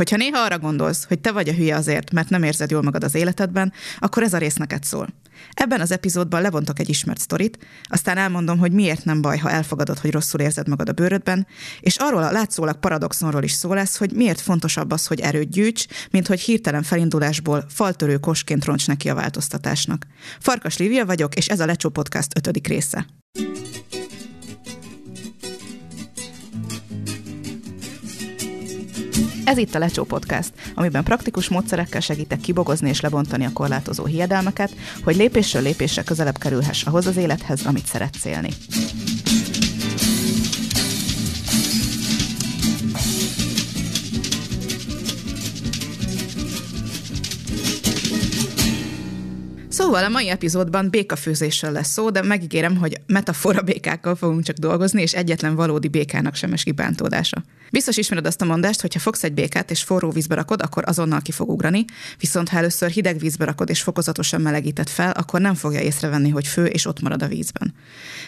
Hogyha néha arra gondolsz, hogy te vagy a hülye azért, mert nem érzed jól magad az életedben, akkor ez a rész neked szól. Ebben az epizódban levontok egy ismert sztorit, aztán elmondom, hogy miért nem baj, ha elfogadod, hogy rosszul érzed magad a bőrödben, és arról a látszólag paradoxonról is szó lesz, hogy miért fontosabb az, hogy erőt gyűjts, mint hogy hirtelen felindulásból faltörő kosként roncs neki a változtatásnak. Farkas Lívia vagyok, és ez a Lecsó Podcast ötödik része. Ez itt a Lecsó Podcast, amiben praktikus módszerekkel segítek kibogozni és lebontani a korlátozó hiedelmeket, hogy lépésről lépésre közelebb kerülhess ahhoz az élethez, amit szeretsz élni. Szóval a mai epizódban békafőzésről lesz szó, de megígérem, hogy metafora békákkal fogunk csak dolgozni, és egyetlen valódi békának sem esik bántódása. Biztos ismered azt a mondást, hogy ha fogsz egy békát és forró vízbe rakod, akkor azonnal ki fog ugrani, viszont ha először hideg vízbe rakod és fokozatosan melegíted fel, akkor nem fogja észrevenni, hogy fő és ott marad a vízben.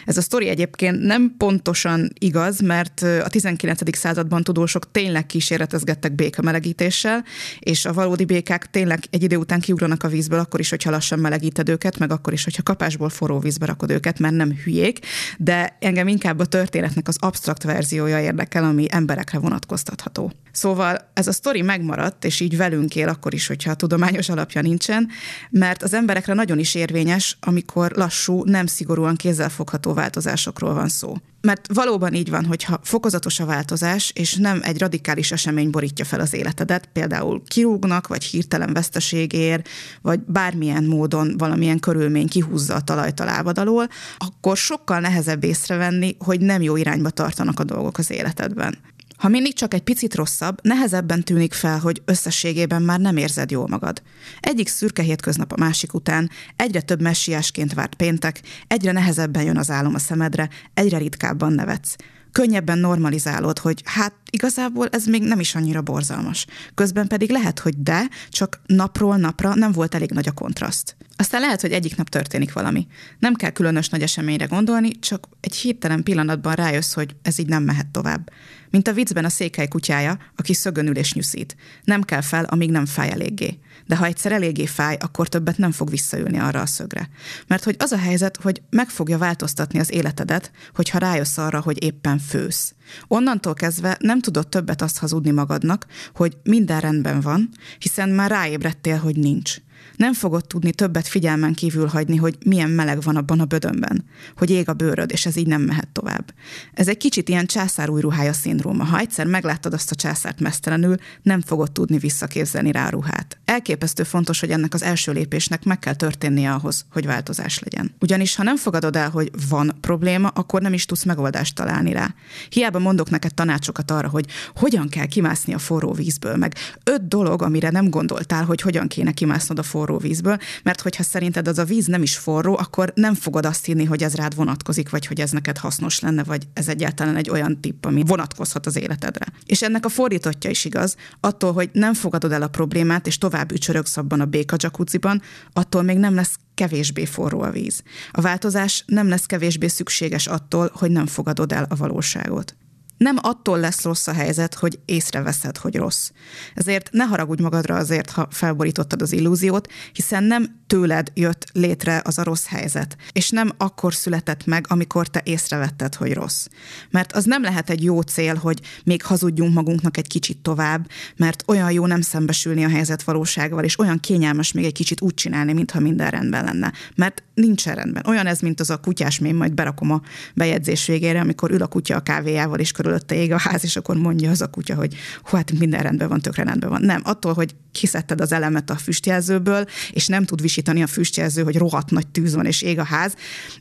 Ez a sztori egyébként nem pontosan igaz, mert a 19. században tudósok tényleg kísérletezgettek béka melegítéssel, és a valódi békák tényleg egy idő után kiugranak a vízből, akkor is, hogyha lassan melegíted őket, meg akkor is, hogyha kapásból forró vízbe rakod őket, mert nem hülyék, de engem inkább a történetnek az absztrakt verziója érdekel, ami emberek emberekre vonatkoztatható. Szóval ez a sztori megmaradt, és így velünk él akkor is, hogyha tudományos alapja nincsen, mert az emberekre nagyon is érvényes, amikor lassú, nem szigorúan kézzelfogható változásokról van szó. Mert valóban így van, hogyha fokozatos a változás, és nem egy radikális esemény borítja fel az életedet, például kirúgnak, vagy hirtelen veszteség ér, vagy bármilyen módon valamilyen körülmény kihúzza a talajt a lábad alól, akkor sokkal nehezebb észrevenni, hogy nem jó irányba tartanak a dolgok az életedben. Ha mindig csak egy picit rosszabb, nehezebben tűnik fel, hogy összességében már nem érzed jól magad. Egyik szürke hétköznap a másik után, egyre több messiásként várt péntek, egyre nehezebben jön az álom a szemedre, egyre ritkábban nevetsz könnyebben normalizálod, hogy hát igazából ez még nem is annyira borzalmas. Közben pedig lehet, hogy de, csak napról napra nem volt elég nagy a kontraszt. Aztán lehet, hogy egyik nap történik valami. Nem kell különös nagy eseményre gondolni, csak egy hirtelen pillanatban rájössz, hogy ez így nem mehet tovább. Mint a viccben a székely kutyája, aki szögön ül és nyuszít. Nem kell fel, amíg nem fáj eléggé. De ha egyszer eléggé fáj, akkor többet nem fog visszaülni arra a szögre. Mert hogy az a helyzet, hogy meg fogja változtatni az életedet, hogyha rájössz arra, hogy éppen fősz. Onnantól kezdve nem tudod többet azt hazudni magadnak, hogy minden rendben van, hiszen már ráébredtél, hogy nincs. Nem fogod tudni többet figyelmen kívül hagyni, hogy milyen meleg van abban a bödönben, hogy ég a bőröd, és ez így nem mehet tovább. Ez egy kicsit ilyen császár új ruhája szindróma. Ha egyszer megláttad azt a császárt mesztelenül, nem fogod tudni visszaképzelni rá a ruhát. Elképesztő fontos, hogy ennek az első lépésnek meg kell történnie ahhoz, hogy változás legyen. Ugyanis ha nem fogadod el, hogy van probléma, akkor nem is tudsz megoldást találni rá. Hiába mondok neked tanácsokat arra, hogy hogyan kell kimászni a forró vízből, meg öt dolog, amire nem gondoltál, hogy hogyan kéne kimásznod a forró vízből, mert hogyha szerinted az a víz nem is forró, akkor nem fogod azt hinni, hogy ez rád vonatkozik, vagy hogy ez neked hasznos lenne, vagy ez egyáltalán egy olyan tipp, ami vonatkozhat az életedre. És ennek a fordítottja is igaz, attól, hogy nem fogadod el a problémát, és tovább ücsörögsz abban a béka jacuzziban, attól még nem lesz kevésbé forró a víz. A változás nem lesz kevésbé szükséges attól, hogy nem fogadod el a valóságot. Nem attól lesz rossz a helyzet, hogy észreveszed, hogy rossz. Ezért ne haragudj magadra azért, ha felborítottad az illúziót, hiszen nem tőled jött létre az a rossz helyzet, és nem akkor született meg, amikor te észrevetted, hogy rossz. Mert az nem lehet egy jó cél, hogy még hazudjunk magunknak egy kicsit tovább, mert olyan jó nem szembesülni a helyzet valósággal, és olyan kényelmes még egy kicsit úgy csinálni, mintha minden rendben lenne. Mert nincs rendben. Olyan ez, mint az a kutyás mém, majd berakom a bejegyzés végére, amikor ül a kutya a kávéjával, és körülötte ég a ház, és akkor mondja az a kutya, hogy hú, hát minden rendben van, tökre rendben van. Nem, attól, hogy kiszedted az elemet a füstjelzőből, és nem tud visítani a füstjelző, hogy rohadt nagy tűz van és ég a ház,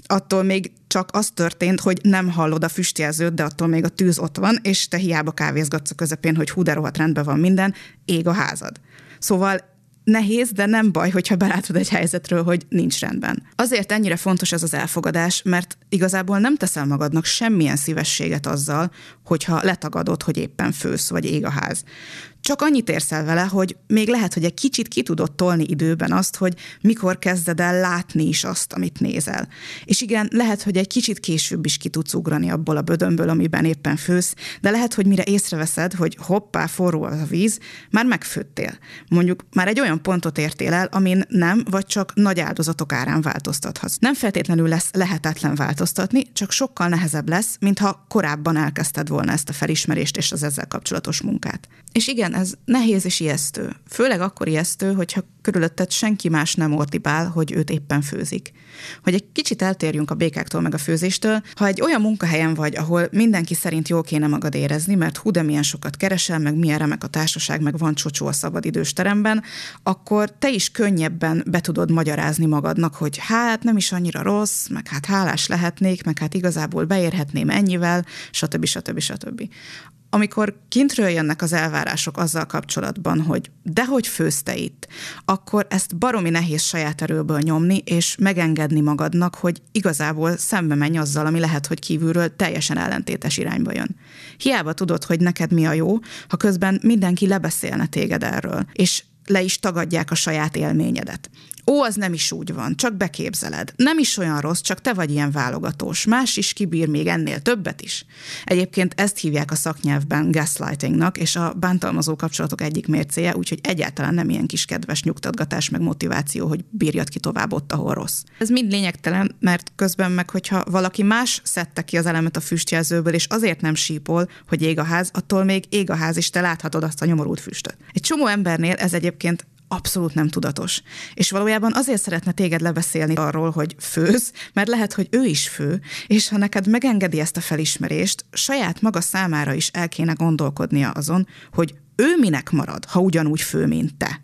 attól még csak az történt, hogy nem hallod a füstjelzőt, de attól még a tűz ott van, és te hiába kávézgatsz a közepén, hogy hú, de rohadt rendben van minden, ég a házad. Szóval nehéz, de nem baj, hogyha belátod egy helyzetről, hogy nincs rendben. Azért ennyire fontos ez az elfogadás, mert igazából nem teszel magadnak semmilyen szívességet azzal, hogyha letagadod, hogy éppen fősz, vagy ég a ház. Csak annyit érsz el vele, hogy még lehet, hogy egy kicsit ki tudod tolni időben azt, hogy mikor kezded el látni is azt, amit nézel. És igen, lehet, hogy egy kicsit később is ki tudsz ugrani abból a bödönből, amiben éppen fősz, de lehet, hogy mire észreveszed, hogy hoppá, forró az a víz, már megfőttél. Mondjuk már egy olyan pontot értél el, amin nem, vagy csak nagy áldozatok árán változtathatsz. Nem feltétlenül lesz lehetetlen változtatni, csak sokkal nehezebb lesz, mintha korábban elkezdted volna ezt a felismerést és az ezzel kapcsolatos munkát. És igen, ez nehéz és ijesztő. Főleg akkor ijesztő, hogyha körülötted senki más nem ordibál, hogy őt éppen főzik. Hogy egy kicsit eltérjünk a békáktól meg a főzéstől, ha egy olyan munkahelyen vagy, ahol mindenki szerint jól kéne magad érezni, mert hú, de milyen sokat keresel, meg milyen remek a társaság, meg van csocsó a szabadidős teremben, akkor te is könnyebben be tudod magyarázni magadnak, hogy hát nem is annyira rossz, meg hát hálás lehetnék, meg hát igazából beérhetném ennyivel, stb. stb. stb amikor kintről jönnek az elvárások azzal kapcsolatban, hogy dehogy főzte itt, akkor ezt baromi nehéz saját erőből nyomni, és megengedni magadnak, hogy igazából szembe menj azzal, ami lehet, hogy kívülről teljesen ellentétes irányba jön. Hiába tudod, hogy neked mi a jó, ha közben mindenki lebeszélne téged erről, és le is tagadják a saját élményedet. Ó, az nem is úgy van, csak beképzeled. Nem is olyan rossz, csak te vagy ilyen válogatós. Más is kibír még ennél többet is. Egyébként ezt hívják a szaknyelvben gaslightingnak, és a bántalmazó kapcsolatok egyik mércéje, úgyhogy egyáltalán nem ilyen kis kedves nyugtatgatás meg motiváció, hogy bírjad ki tovább ott, ahol rossz. Ez mind lényegtelen, mert közben meg, hogyha valaki más szedte ki az elemet a füstjelzőből, és azért nem sípol, hogy ég a ház, attól még ég a ház, és te láthatod azt a nyomorult füstöt. Egy csomó embernél ez egyébként abszolút nem tudatos. És valójában azért szeretne téged lebeszélni arról, hogy főz, mert lehet, hogy ő is fő, és ha neked megengedi ezt a felismerést, saját maga számára is el kéne gondolkodnia azon, hogy ő minek marad, ha ugyanúgy fő, mint te.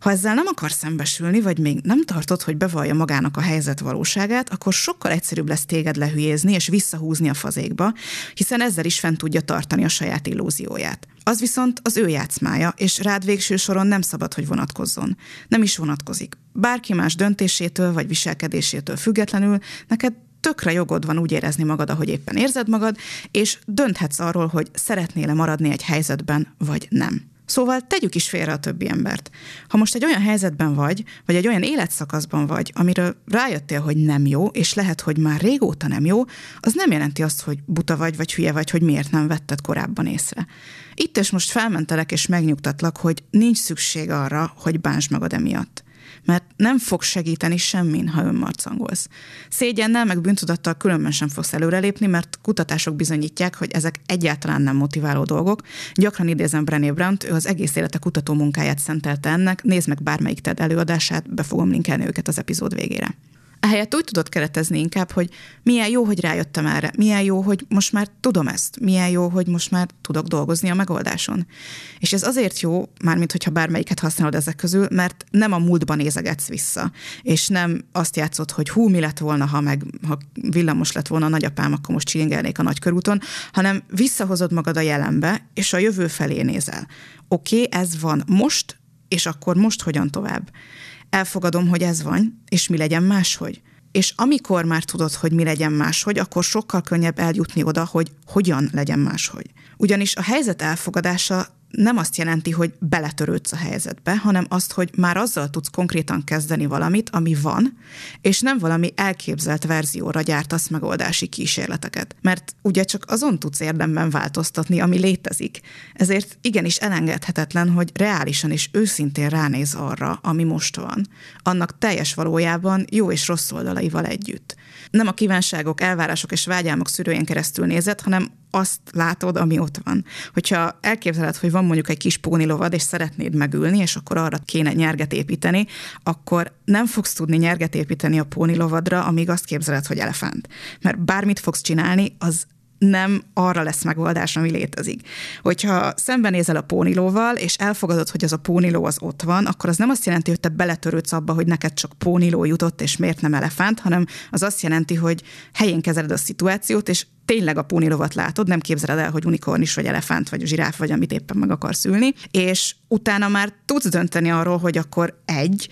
Ha ezzel nem akar szembesülni, vagy még nem tartod, hogy bevallja magának a helyzet valóságát, akkor sokkal egyszerűbb lesz téged lehülyézni és visszahúzni a fazékba, hiszen ezzel is fent tudja tartani a saját illúzióját. Az viszont az ő játszmája, és rád végső soron nem szabad, hogy vonatkozzon. Nem is vonatkozik. Bárki más döntésétől vagy viselkedésétől függetlenül neked tökre jogod van úgy érezni magad, ahogy éppen érzed magad, és dönthetsz arról, hogy szeretnél-e maradni egy helyzetben, vagy nem. Szóval tegyük is félre a többi embert. Ha most egy olyan helyzetben vagy, vagy egy olyan életszakaszban vagy, amiről rájöttél, hogy nem jó, és lehet, hogy már régóta nem jó, az nem jelenti azt, hogy buta vagy, vagy hülye vagy, hogy miért nem vetted korábban észre. Itt és most felmentelek és megnyugtatlak, hogy nincs szükség arra, hogy bánsd magad emiatt mert nem fog segíteni semmin, ha önmarcangolsz. Szégyennel meg bűntudattal különben sem fogsz előrelépni, mert kutatások bizonyítják, hogy ezek egyáltalán nem motiváló dolgok. Gyakran idézem Brené Brandt, ő az egész élete kutató munkáját szentelte ennek, nézd meg bármelyik TED előadását, be fogom linkelni őket az epizód végére. Ehelyett úgy tudod keretezni inkább, hogy milyen jó, hogy rájöttem erre, milyen jó, hogy most már tudom ezt, milyen jó, hogy most már tudok dolgozni a megoldáson. És ez azért jó, mármint hogyha bármelyiket használod ezek közül, mert nem a múltban nézegetsz vissza, és nem azt játszod, hogy hú, mi lett volna, ha meg ha villamos lett volna a nagyapám, akkor most csilingelnék a nagykörúton, hanem visszahozod magad a jelenbe, és a jövő felé nézel. Oké, okay, ez van most, és akkor most hogyan tovább? Elfogadom, hogy ez van, és mi legyen máshogy. És amikor már tudod, hogy mi legyen máshogy, akkor sokkal könnyebb eljutni oda, hogy hogyan legyen máshogy. Ugyanis a helyzet elfogadása nem azt jelenti, hogy beletörődsz a helyzetbe, hanem azt, hogy már azzal tudsz konkrétan kezdeni valamit, ami van, és nem valami elképzelt verzióra gyártasz megoldási kísérleteket. Mert ugye csak azon tudsz érdemben változtatni, ami létezik. Ezért igenis elengedhetetlen, hogy reálisan és őszintén ránéz arra, ami most van. Annak teljes valójában jó és rossz oldalaival együtt. Nem a kívánságok, elvárások és vágyálmok szűrőjén keresztül nézed, hanem azt látod, ami ott van. Hogyha elképzeled, hogy van mondjuk egy kis pónilovad, és szeretnéd megülni, és akkor arra kéne nyerget építeni, akkor nem fogsz tudni nyerget építeni a pónilovadra, amíg azt képzeled, hogy elefánt. Mert bármit fogsz csinálni, az nem arra lesz megoldás, ami létezik. Hogyha szembenézel a pónilóval, és elfogadod, hogy az a póniló az ott van, akkor az nem azt jelenti, hogy te beletörődsz abba, hogy neked csak póniló jutott, és miért nem elefánt, hanem az azt jelenti, hogy helyén kezeled a szituációt, és tényleg a pónilovat látod, nem képzeled el, hogy unikornis, vagy elefánt, vagy zsiráf, vagy amit éppen meg akarsz ülni, és utána már tudsz dönteni arról, hogy akkor egy,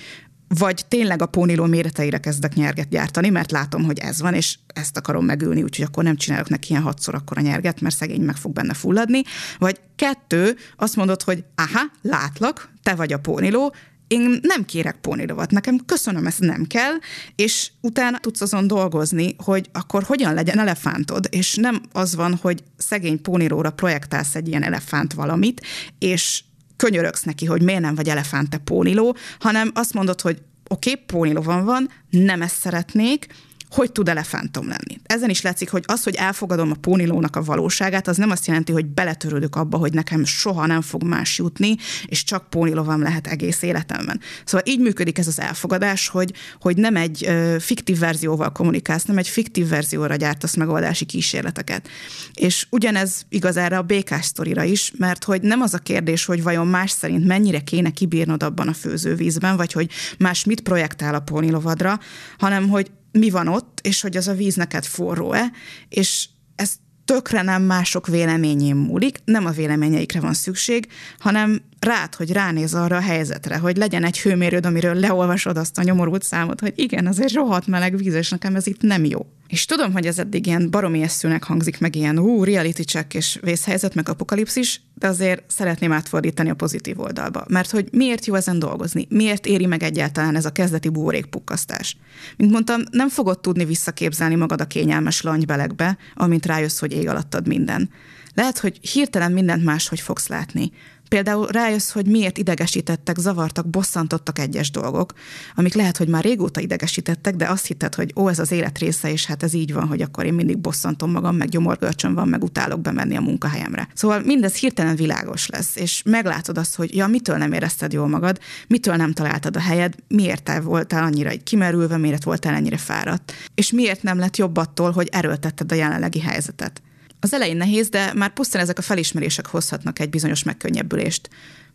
vagy tényleg a póniló méreteire kezdek nyerget gyártani, mert látom, hogy ez van, és ezt akarom megülni, úgyhogy akkor nem csinálok neki ilyen hatszor akkor a nyerget, mert szegény meg fog benne fulladni. Vagy kettő, azt mondod, hogy aha, látlak, te vagy a póniló, én nem kérek pónilovat, nekem köszönöm, ezt nem kell, és utána tudsz azon dolgozni, hogy akkor hogyan legyen elefántod, és nem az van, hogy szegény pónilóra projektálsz egy ilyen elefánt valamit, és könyörögsz neki, hogy miért nem vagy elefánt, póniló, hanem azt mondod, hogy oké, okay, pónilóban van, nem ezt szeretnék, hogy tud elefántom lenni. Ezen is látszik, hogy az, hogy elfogadom a pónilónak a valóságát, az nem azt jelenti, hogy beletörődök abba, hogy nekem soha nem fog más jutni, és csak pónilovam lehet egész életemben. Szóval így működik ez az elfogadás, hogy, hogy nem egy ö, fiktív verzióval kommunikálsz, nem egy fiktív verzióra gyártasz megoldási kísérleteket. És ugyanez igaz erre a békás sztorira is, mert hogy nem az a kérdés, hogy vajon más szerint mennyire kéne kibírnod abban a főzővízben, vagy hogy más mit projektál a pónilovadra, hanem hogy mi van ott, és hogy az a víz neked forró-e, és ez tökre nem mások véleményén múlik, nem a véleményeikre van szükség, hanem rád, hogy ránéz arra a helyzetre, hogy legyen egy hőmérőd, amiről leolvasod azt a nyomorult számot, hogy igen, az egy rohadt meleg víz, és nekem ez itt nem jó. És tudom, hogy ez eddig ilyen baromi eszűnek hangzik, meg ilyen ú, reality check és vészhelyzet, meg apokalipszis, de azért szeretném átfordítani a pozitív oldalba. Mert hogy miért jó ezen dolgozni? Miért éri meg egyáltalán ez a kezdeti buborékpukkasztás? Mint mondtam, nem fogod tudni visszaképzelni magad a kényelmes langybelegbe, amint rájössz, hogy ég alattad minden. Lehet, hogy hirtelen mindent máshogy fogsz látni. Például rájössz, hogy miért idegesítettek, zavartak, bosszantottak egyes dolgok, amik lehet, hogy már régóta idegesítettek, de azt hitted, hogy ó, ez az élet része, és hát ez így van, hogy akkor én mindig bosszantom magam, meg gyomorgörcsön van, meg utálok bemenni a munkahelyemre. Szóval mindez hirtelen világos lesz, és meglátod azt, hogy ja, mitől nem érezted jól magad, mitől nem találtad a helyed, miért te voltál annyira egy kimerülve, miért voltál ennyire fáradt, és miért nem lett jobb attól, hogy erőltetted a jelenlegi helyzetet. Az elején nehéz, de már pusztán ezek a felismerések hozhatnak egy bizonyos megkönnyebbülést.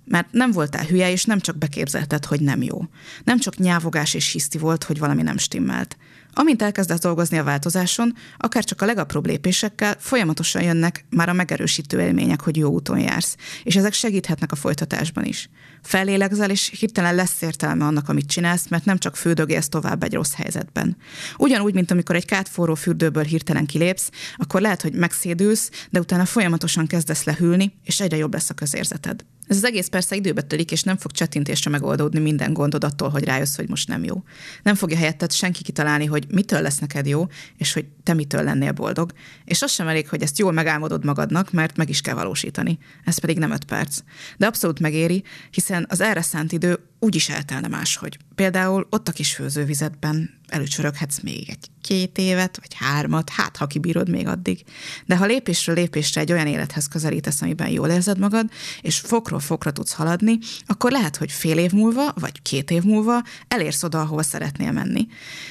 Mert nem voltál hülye, és nem csak beképzelted, hogy nem jó. Nem csak nyávogás és hiszti volt, hogy valami nem stimmelt. Amint elkezdesz dolgozni a változáson, akár csak a legapróbb lépésekkel, folyamatosan jönnek már a megerősítő élmények, hogy jó úton jársz, és ezek segíthetnek a folytatásban is. Fellélegzel, és hirtelen lesz értelme annak, amit csinálsz, mert nem csak fődögélsz tovább egy rossz helyzetben. Ugyanúgy, mint amikor egy kátforró fürdőből hirtelen kilépsz, akkor lehet, hogy megszédülsz, de utána folyamatosan kezdesz lehűlni, és egyre jobb lesz a közérzeted. Ez az egész persze időbe telik, és nem fog csettintésre megoldódni minden gondod attól, hogy rájössz, hogy most nem jó. Nem fogja helyetted senki kitalálni, hogy mitől lesz neked jó, és hogy te mitől lennél boldog. És az sem elég, hogy ezt jól megálmodod magadnak, mert meg is kell valósítani. Ez pedig nem öt perc. De abszolút megéri, hiszen az erre szánt idő úgyis eltelne máshogy. Például ott a kis főzővizetben előcsöröghetsz még egy két évet, vagy hármat, hát ha kibírod még addig. De ha lépésről lépésre egy olyan élethez közelítesz, amiben jól érzed magad, és fokról fokra tudsz haladni, akkor lehet, hogy fél év múlva, vagy két év múlva elérsz oda, ahova szeretnél menni.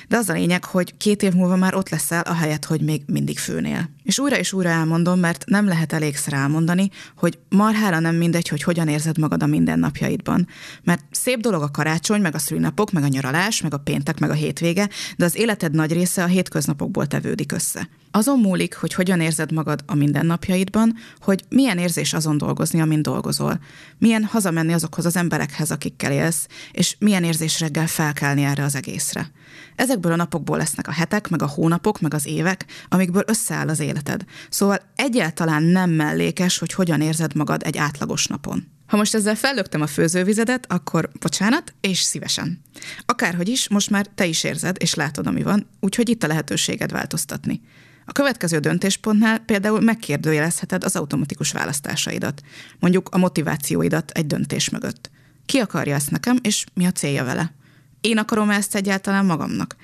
De az a lényeg, hogy két év múlva már ott leszel, ahelyett, hogy még mindig főnél. És újra és újra elmondom, mert nem lehet elégszer elmondani, hogy marhára nem mindegy, hogy hogyan érzed magad a mindennapjaidban. Mert szép dolog a karácsony, meg a szülinapok, meg a nyaralás, meg a péntek, meg a hétvége, de az életed nagy része a hétköznapokból tevődik össze. Azon múlik, hogy hogyan érzed magad a mindennapjaidban, hogy milyen érzés azon dolgozni, amin dolgozol. Milyen hazamenni azokhoz az emberekhez, akikkel élsz, és milyen érzés reggel felkelni erre az egészre. Ezekből a napokból lesznek a hetek, meg a hónapok, meg az évek, amikből összeáll az életed. Szóval egyáltalán nem mellékes, hogy hogyan érzed magad egy átlagos napon. Ha most ezzel fellöktem a főzővizedet, akkor bocsánat, és szívesen. Akárhogy is, most már te is érzed, és látod, ami van, úgyhogy itt a lehetőséged változtatni. A következő döntéspontnál például megkérdőjelezheted az automatikus választásaidat, mondjuk a motivációidat egy döntés mögött. Ki akarja ezt nekem, és mi a célja vele? Én akarom ezt egyáltalán magamnak?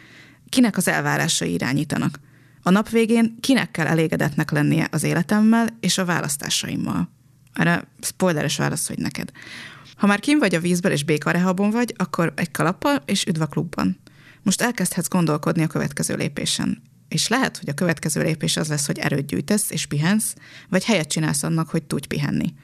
Kinek az elvárásai irányítanak? A nap végén kinek kell elégedetnek lennie az életemmel és a választásaimmal? Erre spoileres válasz, hogy neked. Ha már kim vagy a vízből és békarehabon vagy, akkor egy kalappal és üdv a klubban. Most elkezdhetsz gondolkodni a következő lépésen. És lehet, hogy a következő lépés az lesz, hogy erőt gyűjtesz és pihensz, vagy helyet csinálsz annak, hogy tudj pihenni.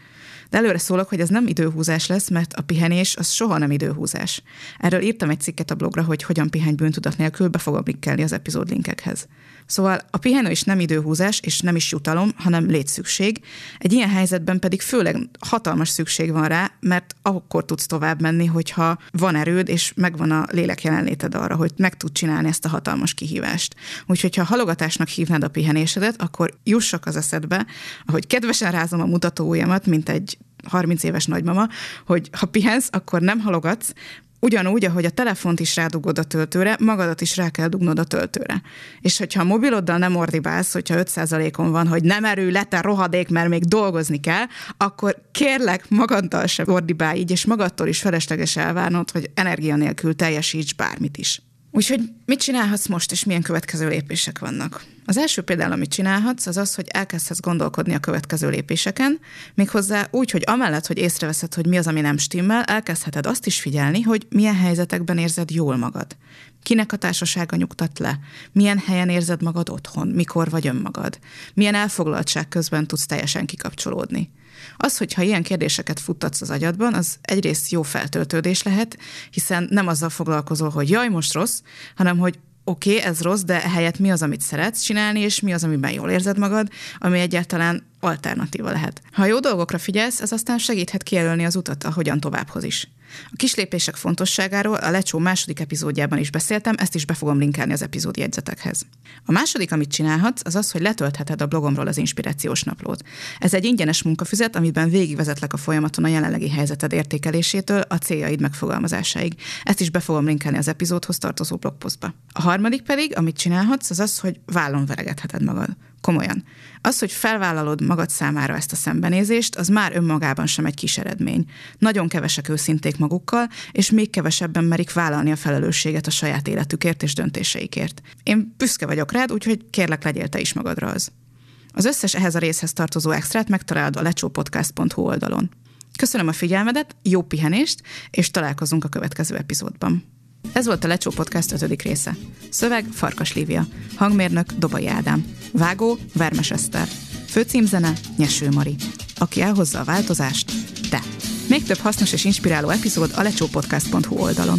De előre szólok, hogy ez nem időhúzás lesz, mert a pihenés az soha nem időhúzás. Erről írtam egy cikket a blogra, hogy hogyan pihenj bűntudat nélkül, be fogom linkelni az epizód linkekhez. Szóval a pihenő is nem időhúzás, és nem is jutalom, hanem létszükség. Egy ilyen helyzetben pedig főleg hatalmas szükség van rá, mert akkor tudsz tovább menni, hogyha van erőd, és megvan a lélek jelenléted arra, hogy meg tud csinálni ezt a hatalmas kihívást. Úgyhogy ha halogatásnak hívnád a pihenésedet, akkor jussak az eszedbe, ahogy kedvesen rázom a mutatóujjamat, mint egy 30 éves nagymama, hogy ha pihensz, akkor nem halogatsz, Ugyanúgy, ahogy a telefont is rádugod a töltőre, magadat is rá kell dugnod a töltőre. És hogyha a mobiloddal nem ordibálsz, hogyha 5%-on van, hogy nem erő, lete rohadék, mert még dolgozni kell, akkor kérlek magaddal se ordibálj így, és magadtól is felesleges elvárnod, hogy energia nélkül teljesíts bármit is. Úgyhogy mit csinálhatsz most, és milyen következő lépések vannak? Az első például, amit csinálhatsz, az az, hogy elkezdhetsz gondolkodni a következő lépéseken, méghozzá úgy, hogy amellett, hogy észreveszed, hogy mi az, ami nem stimmel, elkezdheted azt is figyelni, hogy milyen helyzetekben érzed jól magad. Kinek a társasága nyugtat le? Milyen helyen érzed magad otthon? Mikor vagy önmagad? Milyen elfoglaltság közben tudsz teljesen kikapcsolódni? Az, hogyha ilyen kérdéseket futtatsz az agyadban, az egyrészt jó feltöltődés lehet, hiszen nem azzal foglalkozol, hogy jaj, most rossz, hanem hogy oké, okay, ez rossz, de helyett mi az, amit szeretsz csinálni, és mi az, amiben jól érzed magad, ami egyáltalán alternatíva lehet. Ha jó dolgokra figyelsz, ez aztán segíthet kijelölni az utat, ahogyan továbbhoz is. A kislépések fontosságáról a Lecsó második epizódjában is beszéltem, ezt is be fogom linkelni az epizód jegyzetekhez. A második, amit csinálhatsz, az az, hogy letöltheted a blogomról az inspirációs naplót. Ez egy ingyenes munkafüzet, amiben végigvezetlek a folyamaton a jelenlegi helyzeted értékelésétől a céljaid megfogalmazásáig. Ezt is be fogom linkelni az epizódhoz tartozó blogposztba. A harmadik pedig, amit csinálhatsz, az az, hogy vállon veregetheted magad. Komolyan. Az, hogy felvállalod magad számára ezt a szembenézést, az már önmagában sem egy kis eredmény. Nagyon kevesek őszinték magukkal, és még kevesebben merik vállalni a felelősséget a saját életükért és döntéseikért. Én büszke vagyok rád, úgyhogy kérlek legyél te is magadra az. Az összes ehhez a részhez tartozó extrát megtalálod a lecsópodcast.hu oldalon. Köszönöm a figyelmedet, jó pihenést, és találkozunk a következő epizódban. Ez volt a Lecsó Podcast 5. része. Szöveg Farkas Lívia. Hangmérnök Dobai Ádám. Vágó Vermes Eszter. Főcímzene Nyeső Mari. Aki elhozza a változást, te. Még több hasznos és inspiráló epizód a lecsópodcast.hu oldalon.